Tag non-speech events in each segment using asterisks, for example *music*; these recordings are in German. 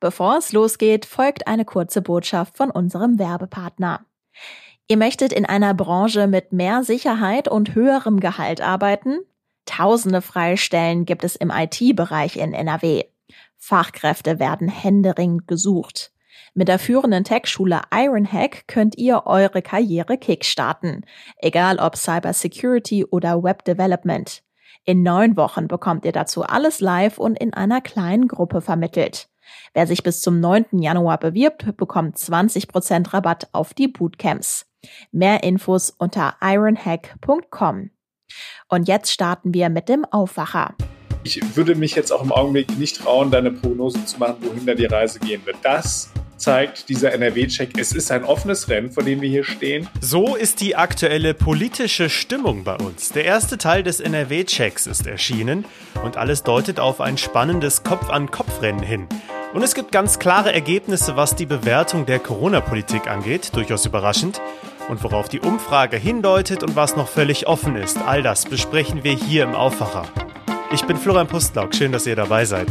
Bevor es losgeht, folgt eine kurze Botschaft von unserem Werbepartner. Ihr möchtet in einer Branche mit mehr Sicherheit und höherem Gehalt arbeiten? Tausende Freistellen gibt es im IT-Bereich in NRW. Fachkräfte werden händeringend gesucht. Mit der führenden Tech-Schule Ironhack könnt ihr eure Karriere kickstarten, egal ob Cybersecurity oder Web Development. In neun Wochen bekommt ihr dazu alles live und in einer kleinen Gruppe vermittelt. Wer sich bis zum 9. Januar bewirbt, bekommt 20% Rabatt auf die Bootcamps. Mehr Infos unter ironhack.com. Und jetzt starten wir mit dem Aufwacher. Ich würde mich jetzt auch im Augenblick nicht trauen, deine Prognose zu machen, wohin da die Reise gehen wird. Das zeigt dieser NRW-Check, es ist ein offenes Rennen, vor dem wir hier stehen. So ist die aktuelle politische Stimmung bei uns. Der erste Teil des NRW-Checks ist erschienen und alles deutet auf ein spannendes Kopf-an-Kopf-Rennen hin. Und es gibt ganz klare Ergebnisse, was die Bewertung der Corona-Politik angeht, durchaus überraschend. Und worauf die Umfrage hindeutet und was noch völlig offen ist, all das besprechen wir hier im Aufwacher. Ich bin Florian Pustlauk, schön, dass ihr dabei seid.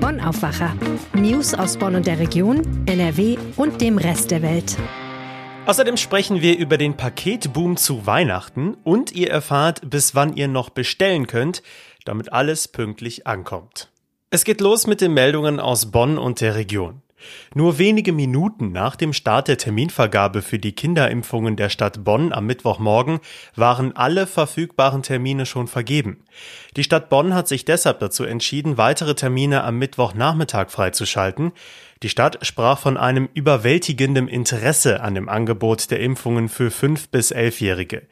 Bonn Aufwacher. News aus Bonn und der Region, NRW und dem Rest der Welt. Außerdem sprechen wir über den Paketboom zu Weihnachten und ihr erfahrt, bis wann ihr noch bestellen könnt, damit alles pünktlich ankommt. Es geht los mit den Meldungen aus Bonn und der Region. Nur wenige Minuten nach dem Start der Terminvergabe für die Kinderimpfungen der Stadt Bonn am Mittwochmorgen waren alle verfügbaren Termine schon vergeben. Die Stadt Bonn hat sich deshalb dazu entschieden, weitere Termine am Mittwochnachmittag freizuschalten. Die Stadt sprach von einem überwältigenden Interesse an dem Angebot der Impfungen für 5- bis 11-Jährige.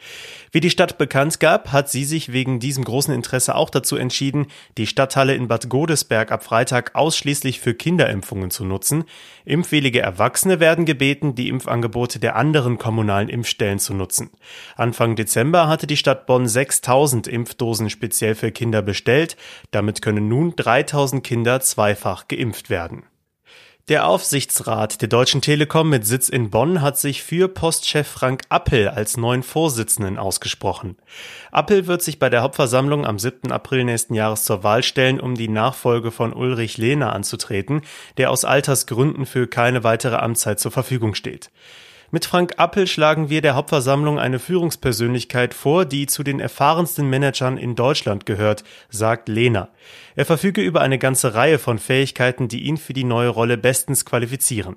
Wie die Stadt bekannt gab, hat sie sich wegen diesem großen Interesse auch dazu entschieden, die Stadthalle in Bad Godesberg ab Freitag ausschließlich für Kinderimpfungen zu nutzen. Impfwillige Erwachsene werden gebeten, die Impfangebote der anderen kommunalen Impfstellen zu nutzen. Anfang Dezember hatte die Stadt Bonn 6000 Impfdosen speziell für Kinder bestellt. Damit können nun 3000 Kinder zweifach geimpft werden. Der Aufsichtsrat der Deutschen Telekom mit Sitz in Bonn hat sich für Postchef Frank Appel als neuen Vorsitzenden ausgesprochen. Appel wird sich bei der Hauptversammlung am 7. April nächsten Jahres zur Wahl stellen, um die Nachfolge von Ulrich Lehner anzutreten, der aus Altersgründen für keine weitere Amtszeit zur Verfügung steht. Mit Frank Appel schlagen wir der Hauptversammlung eine Führungspersönlichkeit vor, die zu den erfahrensten Managern in Deutschland gehört, sagt Lehner. Er verfüge über eine ganze Reihe von Fähigkeiten, die ihn für die neue Rolle bestens qualifizieren.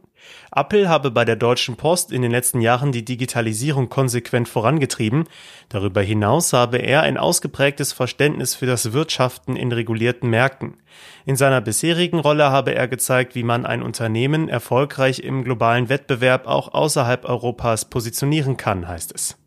Appel habe bei der Deutschen Post in den letzten Jahren die Digitalisierung konsequent vorangetrieben. Darüber hinaus habe er ein ausgeprägtes Verständnis für das Wirtschaften in regulierten Märkten. In seiner bisherigen Rolle habe er gezeigt, wie man ein Unternehmen erfolgreich im globalen Wettbewerb auch außerhalb Europas positionieren kann, heißt es.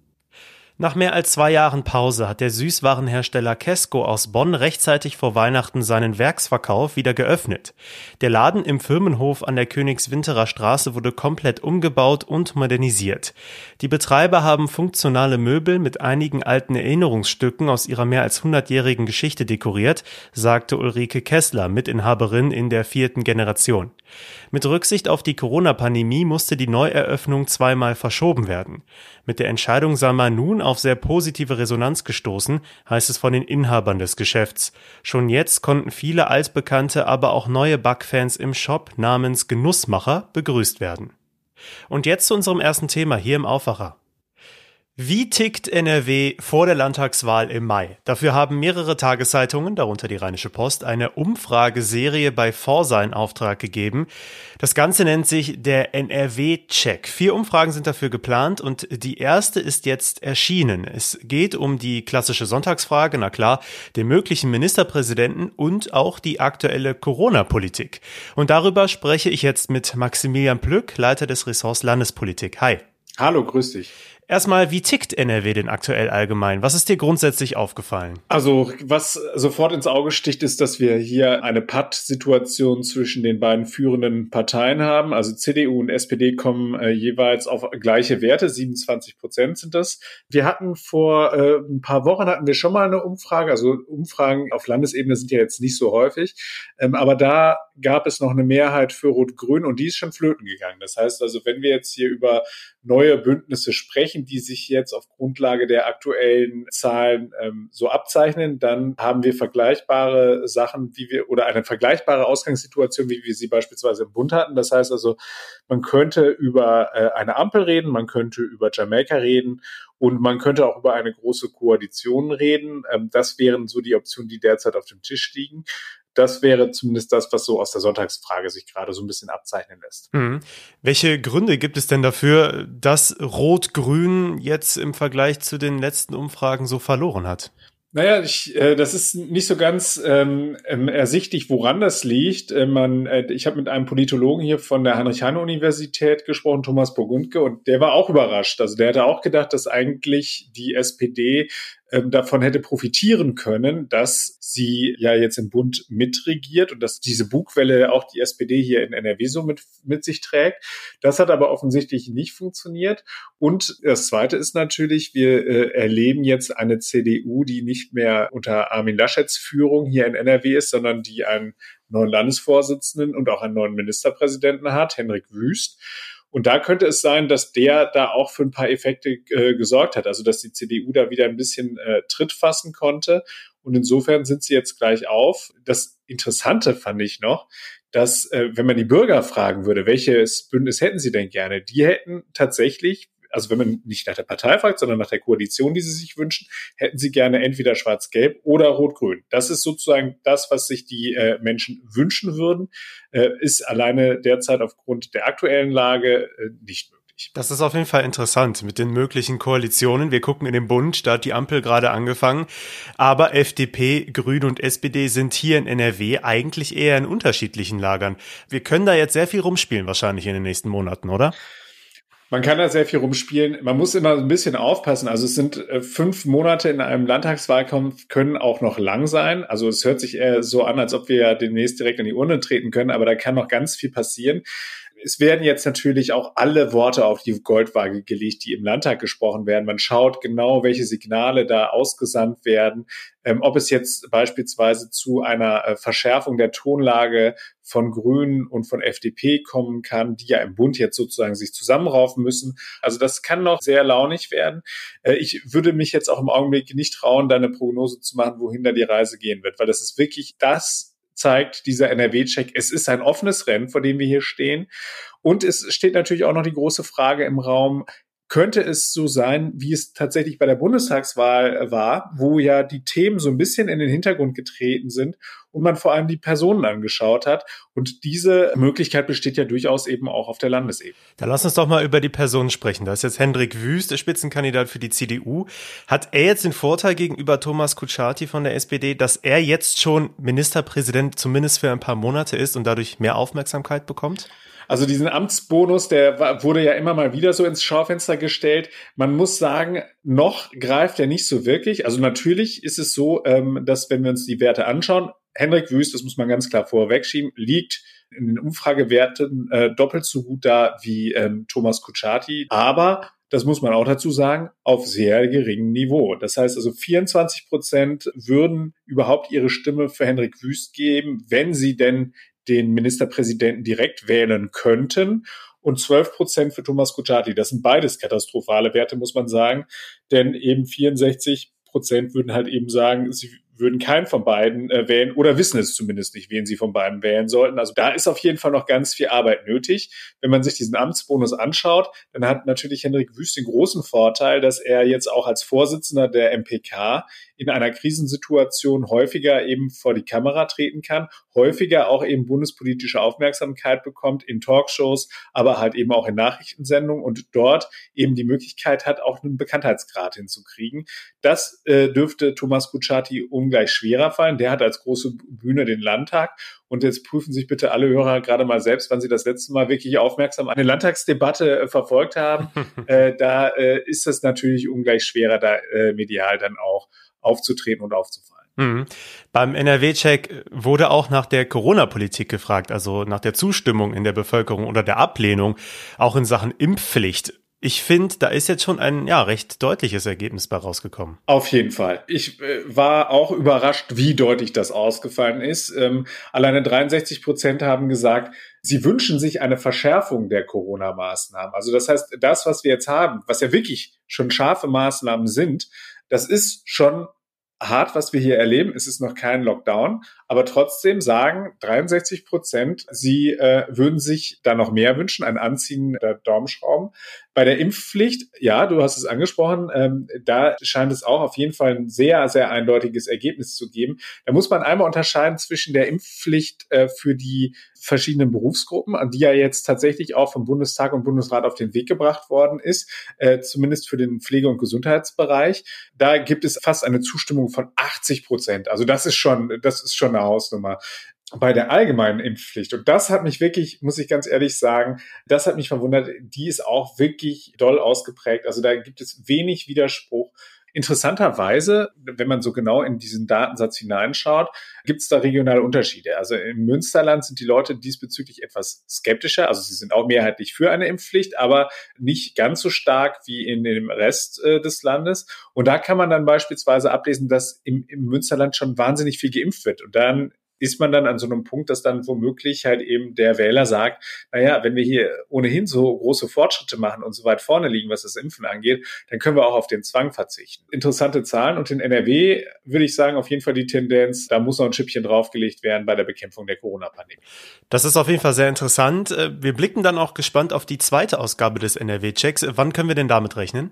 Nach mehr als zwei Jahren Pause hat der Süßwarenhersteller Kesco aus Bonn rechtzeitig vor Weihnachten seinen Werksverkauf wieder geöffnet. Der Laden im Firmenhof an der Königswinterer Straße wurde komplett umgebaut und modernisiert. Die Betreiber haben funktionale Möbel mit einigen alten Erinnerungsstücken aus ihrer mehr als hundertjährigen Geschichte dekoriert, sagte Ulrike Kessler, Mitinhaberin in der vierten Generation. Mit Rücksicht auf die Corona-Pandemie musste die Neueröffnung zweimal verschoben werden. Mit der Entscheidung sei man nun auf sehr positive Resonanz gestoßen, heißt es von den Inhabern des Geschäfts. Schon jetzt konnten viele altbekannte, aber auch neue Backfans im Shop namens Genussmacher begrüßt werden. Und jetzt zu unserem ersten Thema hier im Aufwacher. Wie tickt NRW vor der Landtagswahl im Mai? Dafür haben mehrere Tageszeitungen, darunter die Rheinische Post, eine Umfrageserie bei Forsa in Auftrag gegeben. Das Ganze nennt sich der NRW-Check. Vier Umfragen sind dafür geplant und die erste ist jetzt erschienen. Es geht um die klassische Sonntagsfrage, na klar, den möglichen Ministerpräsidenten und auch die aktuelle Corona-Politik. Und darüber spreche ich jetzt mit Maximilian Plück, Leiter des Ressorts Landespolitik. Hi. Hallo, grüß dich. Erstmal, wie tickt NRW denn aktuell allgemein? Was ist dir grundsätzlich aufgefallen? Also, was sofort ins Auge sticht, ist, dass wir hier eine Patt-Situation zwischen den beiden führenden Parteien haben. Also CDU und SPD kommen äh, jeweils auf gleiche Werte, 27 Prozent sind das. Wir hatten vor äh, ein paar Wochen hatten wir schon mal eine Umfrage. Also Umfragen auf Landesebene sind ja jetzt nicht so häufig, ähm, aber da gab es noch eine Mehrheit für Rot-Grün und die ist schon flöten gegangen. Das heißt also, wenn wir jetzt hier über neue Bündnisse sprechen, sprechen, die sich jetzt auf Grundlage der aktuellen Zahlen ähm, so abzeichnen, dann haben wir vergleichbare Sachen, wie wir oder eine vergleichbare Ausgangssituation, wie wir sie beispielsweise im Bund hatten. Das heißt also, man könnte über äh, eine Ampel reden, man könnte über Jamaika reden und man könnte auch über eine große Koalition reden. Ähm, das wären so die Optionen, die derzeit auf dem Tisch liegen das wäre zumindest das, was so aus der Sonntagsfrage sich gerade so ein bisschen abzeichnen lässt. Mhm. Welche Gründe gibt es denn dafür, dass Rot-Grün jetzt im Vergleich zu den letzten Umfragen so verloren hat? Naja, ich, äh, das ist nicht so ganz ähm, ähm, ersichtlich, woran das liegt. Äh, man, äh, ich habe mit einem Politologen hier von der Heinrich-Heine-Universität gesprochen, Thomas Burgundke, und der war auch überrascht. Also der hatte auch gedacht, dass eigentlich die SPD ähm, davon hätte profitieren können, dass sie ja jetzt im Bund mitregiert und dass diese Bugwelle auch die SPD hier in NRW so mit, mit sich trägt. Das hat aber offensichtlich nicht funktioniert. Und das Zweite ist natürlich, wir äh, erleben jetzt eine CDU, die nicht mehr unter Armin Laschets Führung hier in NRW ist, sondern die einen neuen Landesvorsitzenden und auch einen neuen Ministerpräsidenten hat, Henrik Wüst. Und da könnte es sein, dass der da auch für ein paar Effekte äh, gesorgt hat, also dass die CDU da wieder ein bisschen äh, Tritt fassen konnte. Und insofern sind sie jetzt gleich auf. Das Interessante fand ich noch, dass, äh, wenn man die Bürger fragen würde, welches Bündnis hätten sie denn gerne, die hätten tatsächlich also wenn man nicht nach der Partei fragt, sondern nach der Koalition, die sie sich wünschen, hätten sie gerne entweder schwarz-gelb oder rot-grün. Das ist sozusagen das, was sich die äh, Menschen wünschen würden, äh, ist alleine derzeit aufgrund der aktuellen Lage äh, nicht möglich. Das ist auf jeden Fall interessant mit den möglichen Koalitionen. Wir gucken in den Bund, da hat die Ampel gerade angefangen. Aber FDP, Grüne und SPD sind hier in NRW eigentlich eher in unterschiedlichen Lagern. Wir können da jetzt sehr viel rumspielen wahrscheinlich in den nächsten Monaten, oder? Man kann da sehr viel rumspielen. Man muss immer ein bisschen aufpassen. Also es sind äh, fünf Monate in einem Landtagswahlkampf können auch noch lang sein. Also es hört sich eher so an, als ob wir ja demnächst direkt in die Urne treten können, aber da kann noch ganz viel passieren es werden jetzt natürlich auch alle Worte auf die Goldwaage gelegt, die im Landtag gesprochen werden. Man schaut genau, welche Signale da ausgesandt werden, ähm, ob es jetzt beispielsweise zu einer äh, Verschärfung der Tonlage von Grünen und von FDP kommen kann, die ja im Bund jetzt sozusagen sich zusammenraufen müssen. Also das kann noch sehr launig werden. Äh, ich würde mich jetzt auch im Augenblick nicht trauen, da eine Prognose zu machen, wohin da die Reise gehen wird, weil das ist wirklich das zeigt dieser NRW-Check, es ist ein offenes Rennen, vor dem wir hier stehen. Und es steht natürlich auch noch die große Frage im Raum, könnte es so sein, wie es tatsächlich bei der Bundestagswahl war, wo ja die Themen so ein bisschen in den Hintergrund getreten sind und man vor allem die Personen angeschaut hat. Und diese Möglichkeit besteht ja durchaus eben auch auf der Landesebene. Dann lass uns doch mal über die Personen sprechen. Da ist jetzt Hendrik Wüst, der Spitzenkandidat für die CDU. Hat er jetzt den Vorteil gegenüber Thomas Kutschaty von der SPD, dass er jetzt schon Ministerpräsident zumindest für ein paar Monate ist und dadurch mehr Aufmerksamkeit bekommt? Also diesen Amtsbonus, der wurde ja immer mal wieder so ins Schaufenster gestellt. Man muss sagen, noch greift er nicht so wirklich. Also natürlich ist es so, ähm, dass wenn wir uns die Werte anschauen, Henrik Wüst, das muss man ganz klar vorwegschieben, liegt in den Umfragewerten äh, doppelt so gut da wie ähm, Thomas Kutschaty. Aber das muss man auch dazu sagen, auf sehr geringem Niveau. Das heißt also 24 Prozent würden überhaupt ihre Stimme für Henrik Wüst geben, wenn sie denn den Ministerpräsidenten direkt wählen könnten und 12 Prozent für Thomas Kutschaty. Das sind beides katastrophale Werte, muss man sagen, denn eben 64 Prozent würden halt eben sagen, sie würden keinen von beiden äh, wählen oder wissen es zumindest nicht, wen sie von beiden wählen sollten. Also da ist auf jeden Fall noch ganz viel Arbeit nötig. Wenn man sich diesen Amtsbonus anschaut, dann hat natürlich Henrik Wüst den großen Vorteil, dass er jetzt auch als Vorsitzender der MPK in einer Krisensituation häufiger eben vor die Kamera treten kann, häufiger auch eben bundespolitische Aufmerksamkeit bekommt in Talkshows, aber halt eben auch in Nachrichtensendungen und dort eben die Möglichkeit hat, auch einen Bekanntheitsgrad hinzukriegen. Das äh, dürfte Thomas Kutschaty ungleich schwerer fallen. Der hat als große Bühne den Landtag und jetzt prüfen sich bitte alle Hörer gerade mal selbst, wann sie das letzte Mal wirklich aufmerksam eine Landtagsdebatte äh, verfolgt haben. *laughs* äh, da äh, ist es natürlich ungleich schwerer, da äh, medial dann auch aufzutreten und aufzufallen. Mhm. Beim NRW-Check wurde auch nach der Corona-Politik gefragt, also nach der Zustimmung in der Bevölkerung oder der Ablehnung, auch in Sachen Impfpflicht. ich finde, da ist jetzt schon ein ja recht deutliches Ergebnis bei rausgekommen. Auf jeden Fall. Ich äh, war auch überrascht, wie deutlich das ausgefallen ist. Ähm, alleine 63 Prozent haben gesagt, sie wünschen sich eine Verschärfung der Corona-Maßnahmen. Also das heißt, das, was wir jetzt haben, was ja wirklich schon scharfe Maßnahmen sind, das ist schon hart, was wir hier erleben. Es ist noch kein Lockdown, aber trotzdem sagen 63 Prozent, sie äh, würden sich da noch mehr wünschen, ein Anziehen der Daumenschrauben. Bei der Impfpflicht, ja, du hast es angesprochen, ähm, da scheint es auch auf jeden Fall ein sehr, sehr eindeutiges Ergebnis zu geben. Da muss man einmal unterscheiden zwischen der Impfpflicht äh, für die verschiedenen Berufsgruppen, an die ja jetzt tatsächlich auch vom Bundestag und Bundesrat auf den Weg gebracht worden ist, äh, zumindest für den Pflege- und Gesundheitsbereich. Da gibt es fast eine Zustimmung von 80 Prozent. Also das ist schon, das ist schon eine Hausnummer bei der allgemeinen Impfpflicht. Und das hat mich wirklich, muss ich ganz ehrlich sagen, das hat mich verwundert. Die ist auch wirklich doll ausgeprägt. Also da gibt es wenig Widerspruch. Interessanterweise, wenn man so genau in diesen Datensatz hineinschaut, gibt es da regionale Unterschiede. Also im Münsterland sind die Leute diesbezüglich etwas skeptischer. Also sie sind auch mehrheitlich für eine Impfpflicht, aber nicht ganz so stark wie in dem Rest äh, des Landes. Und da kann man dann beispielsweise ablesen, dass im, im Münsterland schon wahnsinnig viel geimpft wird. Und dann ist man dann an so einem Punkt, dass dann womöglich halt eben der Wähler sagt, naja, wenn wir hier ohnehin so große Fortschritte machen und so weit vorne liegen, was das Impfen angeht, dann können wir auch auf den Zwang verzichten. Interessante Zahlen und in NRW würde ich sagen, auf jeden Fall die Tendenz, da muss noch ein Schippchen draufgelegt werden bei der Bekämpfung der Corona-Pandemie. Das ist auf jeden Fall sehr interessant. Äh, wir blicken dann auch gespannt auf die zweite Ausgabe des NRW-Checks. Wann können wir denn damit rechnen?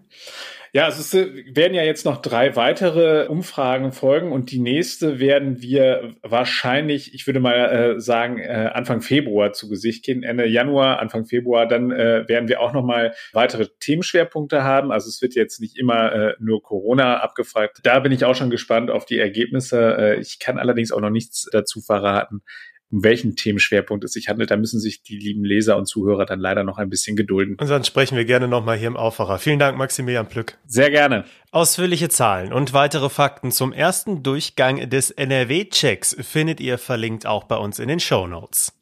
Ja, es werden ja jetzt noch drei weitere Umfragen folgen und die nächste werden wir wahrscheinlich, ich würde mal äh, sagen, äh, Anfang Februar zu Gesicht gehen, Ende Januar, Anfang Februar. Dann äh, werden wir auch noch mal weitere Themenschwerpunkte haben. Also es wird jetzt nicht immer äh, nur Corona abgefragt. Da bin ich auch schon gespannt auf die Ergebnisse. Äh, ich kann allerdings auch noch nichts dazu verraten um welchen Themenschwerpunkt es sich handelt. Da müssen sich die lieben Leser und Zuhörer dann leider noch ein bisschen gedulden. Und dann sprechen wir gerne nochmal hier im Aufwacher. Vielen Dank, Maximilian Plück. Sehr gerne. Ausführliche Zahlen und weitere Fakten zum ersten Durchgang des NRW-Checks findet ihr verlinkt auch bei uns in den Show Notes.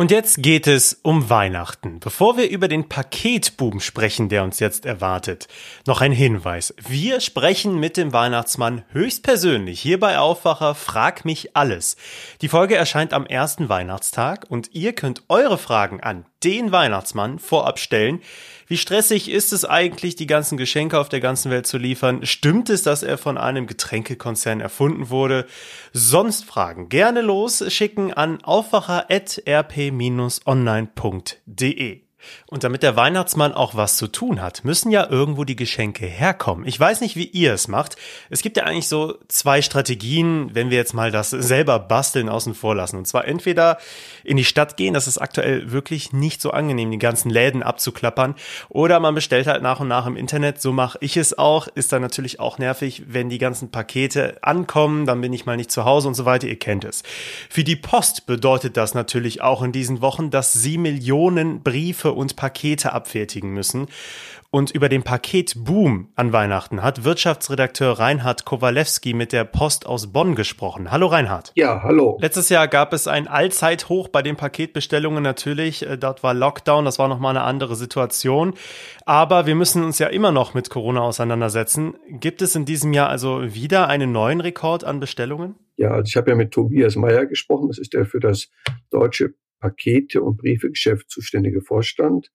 Und jetzt geht es um Weihnachten. Bevor wir über den Paketboom sprechen, der uns jetzt erwartet, noch ein Hinweis. Wir sprechen mit dem Weihnachtsmann höchstpersönlich hier bei Aufwacher Frag mich alles. Die Folge erscheint am ersten Weihnachtstag und ihr könnt eure Fragen an den Weihnachtsmann vorab stellen. Wie stressig ist es eigentlich, die ganzen Geschenke auf der ganzen Welt zu liefern? Stimmt es, dass er von einem Getränkekonzern erfunden wurde? Sonst Fragen gerne los schicken an aufwacher.rp-online.de. Und damit der Weihnachtsmann auch was zu tun hat, müssen ja irgendwo die Geschenke herkommen. Ich weiß nicht, wie ihr es macht. Es gibt ja eigentlich so zwei Strategien, wenn wir jetzt mal das selber basteln außen vor lassen. Und zwar entweder in die Stadt gehen, das ist aktuell wirklich nicht so angenehm, die ganzen Läden abzuklappern. Oder man bestellt halt nach und nach im Internet. So mache ich es auch. Ist dann natürlich auch nervig, wenn die ganzen Pakete ankommen, dann bin ich mal nicht zu Hause und so weiter. Ihr kennt es. Für die Post bedeutet das natürlich auch in diesen Wochen, dass sie Millionen Briefe und Pakete abfertigen müssen. Und über den Paketboom an Weihnachten hat Wirtschaftsredakteur Reinhard Kowalewski mit der Post aus Bonn gesprochen. Hallo Reinhard. Ja, hallo. Letztes Jahr gab es ein Allzeithoch bei den Paketbestellungen natürlich. Äh, dort war Lockdown, das war nochmal eine andere Situation. Aber wir müssen uns ja immer noch mit Corona auseinandersetzen. Gibt es in diesem Jahr also wieder einen neuen Rekord an Bestellungen? Ja, also ich habe ja mit Tobias Meyer gesprochen. Das ist der für das deutsche Pakete- und Briefegeschäft zuständige Vorstand.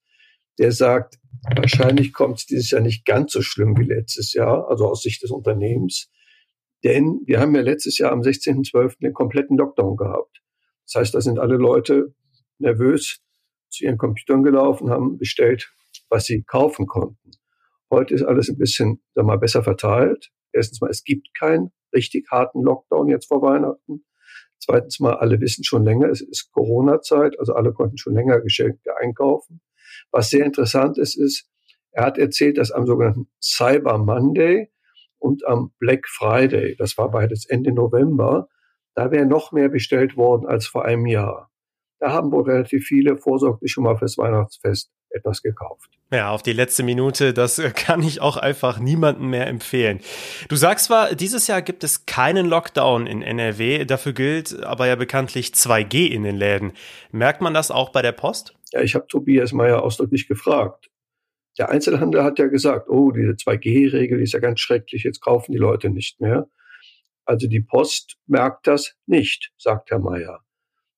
Der sagt, Wahrscheinlich kommt es dieses Jahr nicht ganz so schlimm wie letztes Jahr, also aus Sicht des Unternehmens. Denn wir haben ja letztes Jahr am 16.12. den kompletten Lockdown gehabt. Das heißt, da sind alle Leute nervös zu ihren Computern gelaufen, haben bestellt, was sie kaufen konnten. Heute ist alles ein bisschen, sag mal, besser verteilt. Erstens mal, es gibt keinen richtig harten Lockdown jetzt vor Weihnachten. Zweitens mal, alle wissen schon länger, es ist Corona-Zeit, also alle konnten schon länger Geschenke einkaufen. Was sehr interessant ist, ist, er hat erzählt, dass am sogenannten Cyber Monday und am Black Friday, das war beides Ende November, da wäre noch mehr bestellt worden als vor einem Jahr. Da haben wohl relativ viele vorsorglich schon mal fürs Weihnachtsfest etwas gekauft. Ja, auf die letzte Minute, das kann ich auch einfach niemandem mehr empfehlen. Du sagst zwar, dieses Jahr gibt es keinen Lockdown in NRW, dafür gilt aber ja bekanntlich 2G in den Läden. Merkt man das auch bei der Post? Ja, ich habe Tobias Meyer ausdrücklich gefragt. Der Einzelhandel hat ja gesagt, oh, diese 2G-Regel ist ja ganz schrecklich, jetzt kaufen die Leute nicht mehr. Also die Post merkt das nicht, sagt Herr Mayer.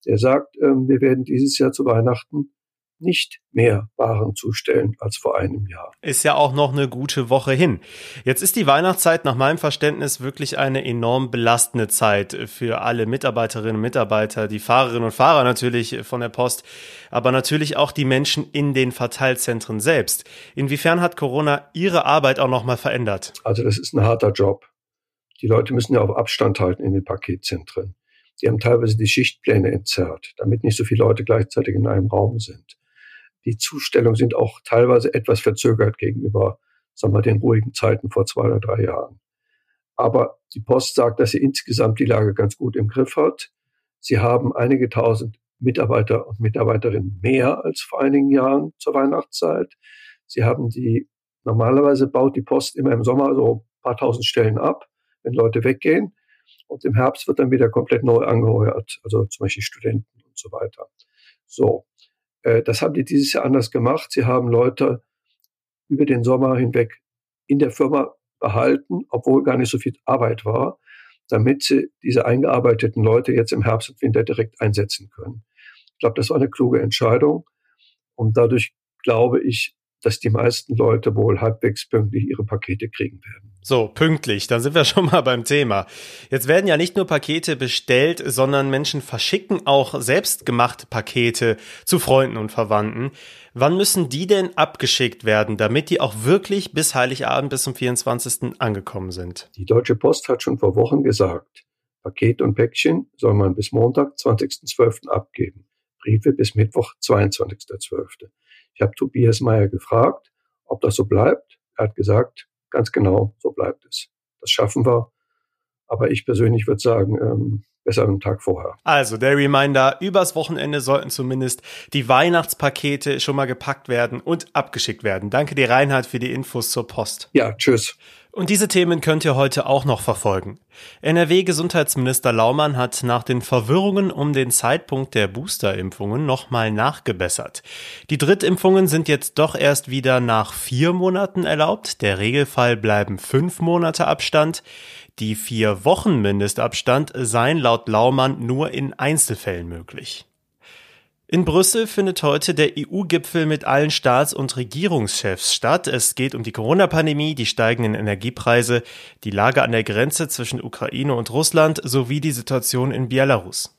Er sagt, ähm, wir werden dieses Jahr zu Weihnachten nicht mehr Waren zustellen als vor einem Jahr. Ist ja auch noch eine gute Woche hin. Jetzt ist die Weihnachtszeit nach meinem Verständnis wirklich eine enorm belastende Zeit für alle Mitarbeiterinnen und Mitarbeiter, die Fahrerinnen und Fahrer natürlich von der Post, aber natürlich auch die Menschen in den Verteilzentren selbst. Inwiefern hat Corona Ihre Arbeit auch nochmal verändert? Also das ist ein harter Job. Die Leute müssen ja auf Abstand halten in den Paketzentren. Die haben teilweise die Schichtpläne entzerrt, damit nicht so viele Leute gleichzeitig in einem Raum sind. Die Zustellungen sind auch teilweise etwas verzögert gegenüber, sagen wir, den ruhigen Zeiten vor zwei oder drei Jahren. Aber die Post sagt, dass sie insgesamt die Lage ganz gut im Griff hat. Sie haben einige tausend Mitarbeiter und Mitarbeiterinnen mehr als vor einigen Jahren zur Weihnachtszeit. Sie haben die, normalerweise baut die Post immer im Sommer so ein paar tausend Stellen ab, wenn Leute weggehen. Und im Herbst wird dann wieder komplett neu angeheuert, also zum Beispiel Studenten und so weiter. So, das haben die dieses Jahr anders gemacht. Sie haben Leute über den Sommer hinweg in der Firma behalten, obwohl gar nicht so viel Arbeit war, damit sie diese eingearbeiteten Leute jetzt im Herbst und Winter direkt einsetzen können. Ich glaube, das war eine kluge Entscheidung. Und dadurch glaube ich, dass die meisten Leute wohl halbwegs pünktlich ihre Pakete kriegen werden. So, pünktlich, dann sind wir *laughs* schon mal beim Thema. Jetzt werden ja nicht nur Pakete bestellt, sondern Menschen verschicken auch selbstgemachte Pakete zu Freunden und Verwandten. Wann müssen die denn abgeschickt werden, damit die auch wirklich bis Heiligabend bis zum 24. angekommen sind? Die Deutsche Post hat schon vor Wochen gesagt, Paket und Päckchen soll man bis Montag, 20.12. abgeben. Briefe bis Mittwoch, 22.12. Ich habe Tobias Meyer gefragt, ob das so bleibt. Er hat gesagt, ganz genau, so bleibt es. Das schaffen wir. Aber ich persönlich würde sagen, ähm, besser einen Tag vorher. Also der Reminder, übers Wochenende sollten zumindest die Weihnachtspakete schon mal gepackt werden und abgeschickt werden. Danke dir, Reinhard, für die Infos zur Post. Ja, tschüss. Und diese Themen könnt ihr heute auch noch verfolgen. NRW-Gesundheitsminister Laumann hat nach den Verwirrungen um den Zeitpunkt der Boosterimpfungen nochmal nachgebessert. Die Drittimpfungen sind jetzt doch erst wieder nach vier Monaten erlaubt. Der Regelfall bleiben fünf Monate Abstand. Die vier Wochen Mindestabstand seien laut Laumann nur in Einzelfällen möglich. In Brüssel findet heute der EU-Gipfel mit allen Staats- und Regierungschefs statt. Es geht um die Corona-Pandemie, die steigenden Energiepreise, die Lage an der Grenze zwischen Ukraine und Russland sowie die Situation in Belarus.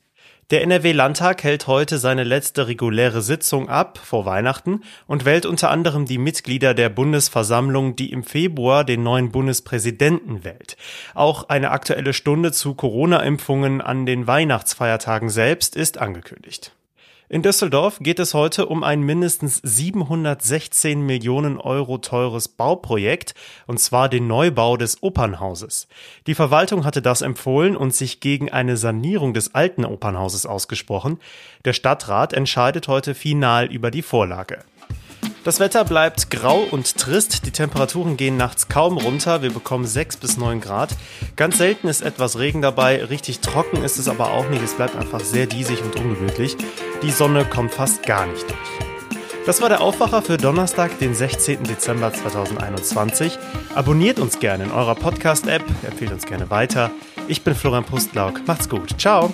Der NRW-Landtag hält heute seine letzte reguläre Sitzung ab vor Weihnachten und wählt unter anderem die Mitglieder der Bundesversammlung, die im Februar den neuen Bundespräsidenten wählt. Auch eine aktuelle Stunde zu Corona-Impfungen an den Weihnachtsfeiertagen selbst ist angekündigt. In Düsseldorf geht es heute um ein mindestens 716 Millionen Euro teures Bauprojekt, und zwar den Neubau des Opernhauses. Die Verwaltung hatte das empfohlen und sich gegen eine Sanierung des alten Opernhauses ausgesprochen. Der Stadtrat entscheidet heute final über die Vorlage. Das Wetter bleibt grau und trist. Die Temperaturen gehen nachts kaum runter. Wir bekommen 6 bis 9 Grad. Ganz selten ist etwas Regen dabei. Richtig trocken ist es aber auch nicht. Es bleibt einfach sehr diesig und ungemütlich. Die Sonne kommt fast gar nicht durch. Das war der Aufwacher für Donnerstag, den 16. Dezember 2021. Abonniert uns gerne in eurer Podcast-App, empfehlt uns gerne weiter. Ich bin Florian Pustlauk. Macht's gut. Ciao.